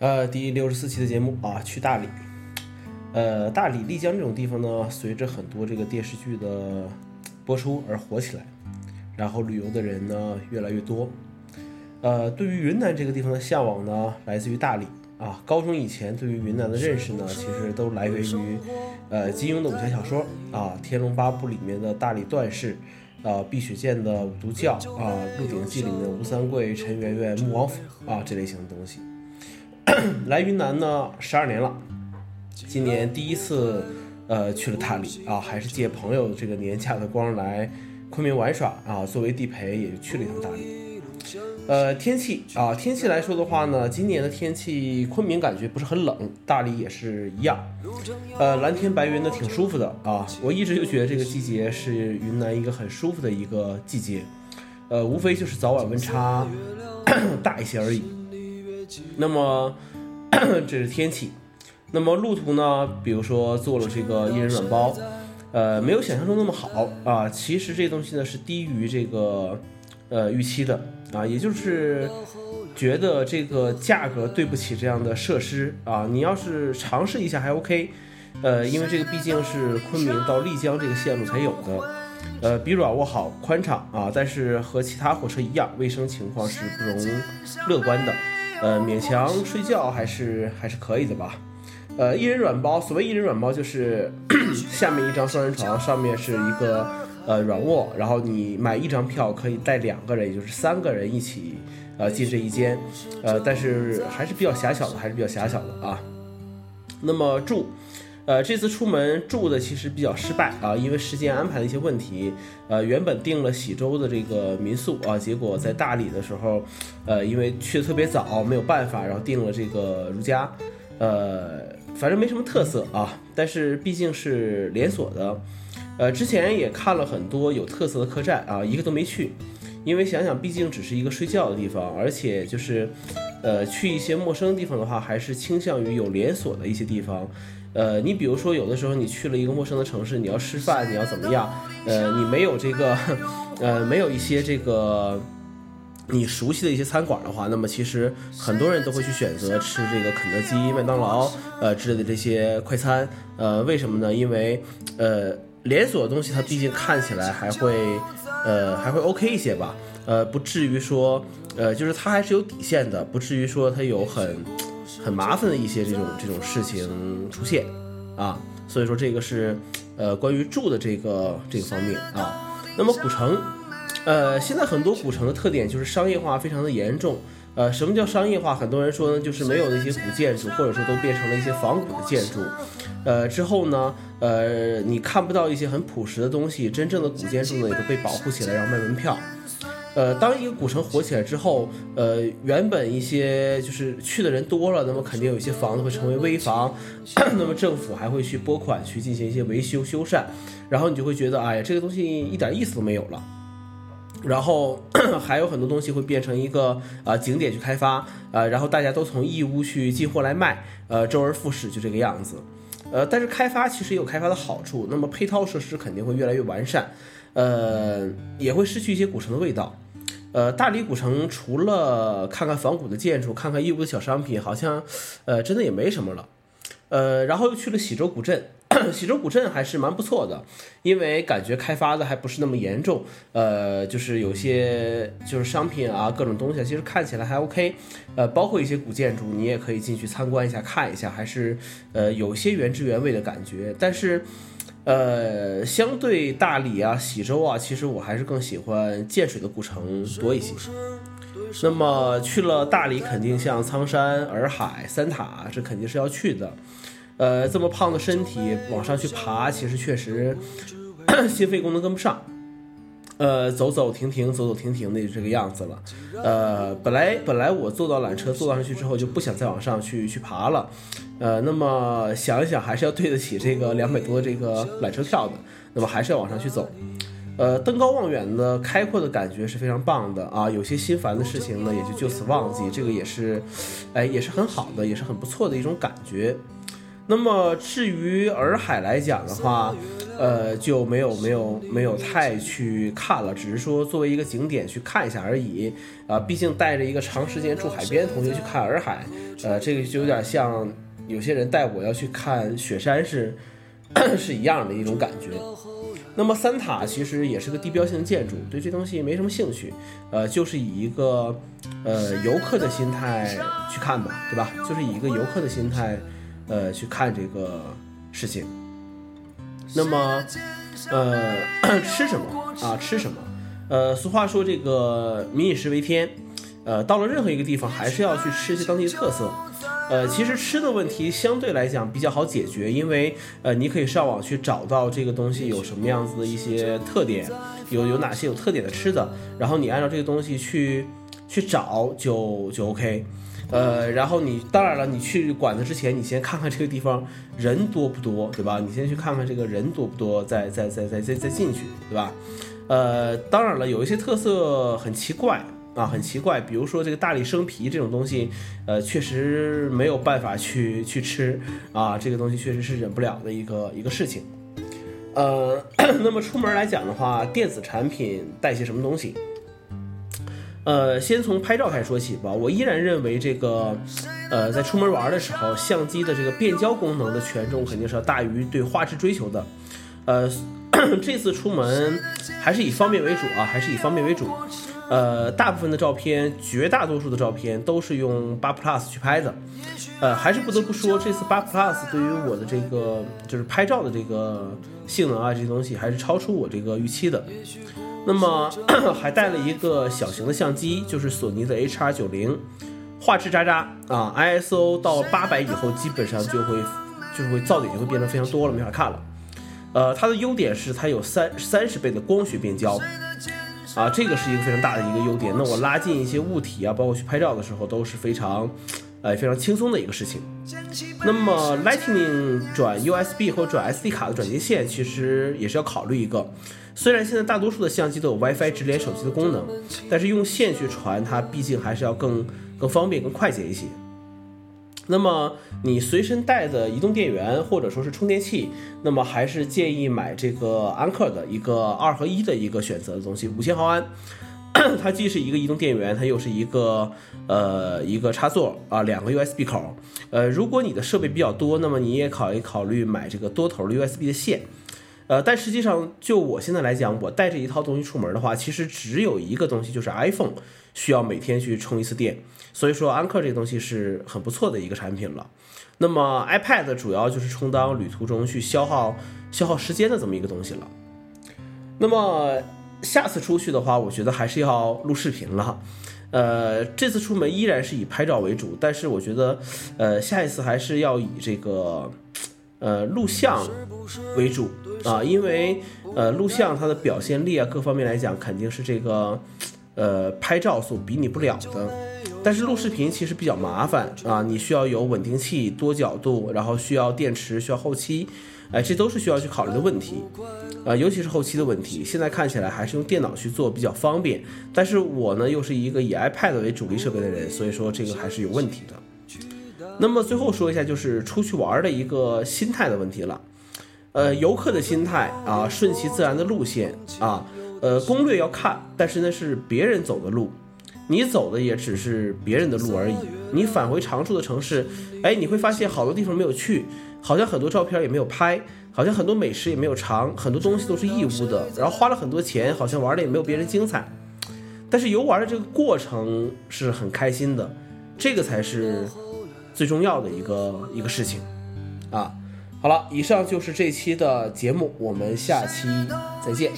呃，第六十四期的节目啊，去大理。呃，大理、丽江这种地方呢，随着很多这个电视剧的播出而火起来，然后旅游的人呢越来越多。呃，对于云南这个地方的向往呢，来自于大理啊。高中以前对于云南的认识呢，其实都来源于呃金庸的武侠小说啊，《天龙八部》里面的大理段氏，啊，碧血剑的五毒教啊，《鹿鼎记》里面的吴三桂、陈圆圆、穆王府啊这类型的东西。来云南呢，十二年了，今年第一次，呃，去了大理啊，还是借朋友这个年假的光来昆明玩耍啊，作为地陪也去了一趟大理。呃，天气啊，天气来说的话呢，今年的天气，昆明感觉不是很冷，大理也是一样，呃，蓝天白云的挺舒服的啊。我一直就觉得这个季节是云南一个很舒服的一个季节，呃，无非就是早晚温差 大一些而已。那么 这是天气，那么路途呢？比如说做了这个一人软包，呃，没有想象中那么好啊。其实这东西呢是低于这个呃预期的啊，也就是觉得这个价格对不起这样的设施啊。你要是尝试一下还 OK，呃，因为这个毕竟是昆明到丽江这个线路才有的，呃，比软卧好，宽敞啊，但是和其他火车一样，卫生情况是不容乐观的。呃，勉强睡觉还是还是可以的吧。呃，一人软包，所谓一人软包就是 下面一张双人床，上面是一个呃软卧，然后你买一张票可以带两个人，也就是三个人一起呃进这一间，呃，但是还是比较狭小的，还是比较狭小的啊。那么住。呃，这次出门住的其实比较失败啊，因为时间安排的一些问题。呃，原本订了喜洲的这个民宿啊，结果在大理的时候，呃，因为去的特别早，没有办法，然后订了这个如家。呃，反正没什么特色啊，但是毕竟是连锁的。呃，之前也看了很多有特色的客栈啊，一个都没去，因为想想毕竟只是一个睡觉的地方，而且就是，呃，去一些陌生地方的话，还是倾向于有连锁的一些地方。呃，你比如说，有的时候你去了一个陌生的城市，你要吃饭，你要怎么样？呃，你没有这个，呃，没有一些这个你熟悉的一些餐馆的话，那么其实很多人都会去选择吃这个肯德基、麦当劳，呃之类的这些快餐。呃，为什么呢？因为，呃，连锁的东西它毕竟看起来还会，呃，还会 OK 一些吧？呃，不至于说，呃，就是它还是有底线的，不至于说它有很。很麻烦的一些这种这种事情出现，啊，所以说这个是，呃，关于住的这个这个方面啊。那么古城，呃，现在很多古城的特点就是商业化非常的严重。呃，什么叫商业化？很多人说呢，就是没有那些古建筑，或者说都变成了一些仿古的建筑。呃，之后呢，呃，你看不到一些很朴实的东西，真正的古建筑呢也都被保护起来，然后卖门票。呃，当一个古城火起来之后，呃，原本一些就是去的人多了，那么肯定有些房子会成为危房，那么政府还会去拨款去进行一些维修修缮，然后你就会觉得，哎呀，这个东西一点意思都没有了。然后 还有很多东西会变成一个啊景点去开发，呃，然后大家都从义乌去进货来卖，呃，周而复始就这个样子。呃，但是开发其实也有开发的好处，那么配套设施肯定会越来越完善，呃，也会失去一些古城的味道。呃，大理古城除了看看仿古的建筑，看看义乌的小商品，好像，呃，真的也没什么了。呃，然后又去了喜洲古镇，喜洲古镇还是蛮不错的，因为感觉开发的还不是那么严重。呃，就是有些就是商品啊，各种东西，其实看起来还 OK。呃，包括一些古建筑，你也可以进去参观一下，看一下，还是呃有些原汁原味的感觉。但是。呃，相对大理啊、喜洲啊，其实我还是更喜欢建水的古城多一些。那么去了大理，肯定像苍山、洱海、三塔，这肯定是要去的。呃，这么胖的身体往上去爬，其实确实 心肺功能跟不上。呃，走走停停，走走停停的这个样子了。呃，本来本来我坐到缆车坐上去之后就不想再往上去去爬了。呃，那么想一想还是要对得起这个两百多这个缆车票的，那么还是要往上去走。呃，登高望远的开阔的感觉是非常棒的啊。有些心烦的事情呢，也就就此忘记，这个也是，哎，也是很好的，也是很不错的一种感觉。那么至于洱海来讲的话，呃，就没有没有没有太去看了，只是说作为一个景点去看一下而已。啊，毕竟带着一个长时间住海边的同学去看洱海，呃，这个就有点像有些人带我要去看雪山是 是一样的一种感觉。那么三塔其实也是个地标性建筑，对这东西没什么兴趣，呃，就是以一个呃游客的心态去看吧，对吧？就是以一个游客的心态。呃，去看这个事情。那么，呃，吃什么啊？吃什么？呃，俗话说这个“民以食为天”。呃，到了任何一个地方，还是要去吃一些当地的特色。呃，其实吃的问题相对来讲比较好解决，因为呃，你可以上网去找到这个东西有什么样子的一些特点，有有哪些有特点的吃的，然后你按照这个东西去去找，就就 OK。呃，然后你当然了，你去馆子之前，你先看看这个地方人多不多，对吧？你先去看看这个人多不多，再再再再再再进去，对吧？呃，当然了，有一些特色很奇怪啊，很奇怪，比如说这个大理生皮这种东西，呃，确实没有办法去去吃啊，这个东西确实是忍不了的一个一个事情。呃，那么出门来讲的话，电子产品带些什么东西？呃，先从拍照开始说起吧。我依然认为这个，呃，在出门玩的时候，相机的这个变焦功能的权重肯定是要大于对画质追求的。呃，这次出门还是以方便为主啊，还是以方便为主。呃，大部分的照片，绝大多数的照片都是用八 Plus 去拍的。呃，还是不得不说，这次八 Plus 对于我的这个就是拍照的这个性能啊，这些东西还是超出我这个预期的。那么 还带了一个小型的相机，就是索尼的 HR90，画质渣渣啊，ISO 到八百以后基本上就会就会噪点就会变得非常多了，没法看了。呃，它的优点是它有三三十倍的光学变焦，啊，这个是一个非常大的一个优点。那我拉近一些物体啊，包括去拍照的时候都是非常，呃，非常轻松的一个事情。那么 Lightning 转 USB 或转 SD 卡的转接线其实也是要考虑一个。虽然现在大多数的相机都有 WiFi 直连手机的功能，但是用线去传它毕竟还是要更更方便、更快捷一些。那么你随身带的移动电源或者说是充电器，那么还是建议买这个安克的一个二合一的一个选择的东西，五千毫安，它既是一个移动电源，它又是一个呃一个插座啊，两个 USB 口。呃，如果你的设备比较多，那么你也考虑考虑买这个多头的 USB 的线。呃，但实际上，就我现在来讲，我带这一套东西出门的话，其实只有一个东西，就是 iPhone 需要每天去充一次电。所以说，安克这个东西是很不错的一个产品了。那么 iPad 主要就是充当旅途中去消耗消耗时间的这么一个东西了。那么下次出去的话，我觉得还是要录视频了。呃，这次出门依然是以拍照为主，但是我觉得，呃，下一次还是要以这个。呃，录像为主啊，因为呃，录像它的表现力啊，各方面来讲肯定是这个，呃，拍照所比拟不了的。但是录视频其实比较麻烦啊，你需要有稳定器、多角度，然后需要电池、需要后期，哎，这都是需要去考虑的问题啊，尤其是后期的问题。现在看起来还是用电脑去做比较方便，但是我呢又是一个以 iPad 为主力设备的人，所以说这个还是有问题的。那么最后说一下，就是出去玩的一个心态的问题了。呃，游客的心态啊，顺其自然的路线啊，呃，攻略要看，但是那是别人走的路，你走的也只是别人的路而已。你返回常住的城市，哎，你会发现好多地方没有去，好像很多照片也没有拍，好像很多美食也没有尝，很多东西都是义乌的，然后花了很多钱，好像玩的也没有别人精彩。但是游玩的这个过程是很开心的，这个才是。最重要的一个一个事情，啊，好了，以上就是这期的节目，我们下期再见。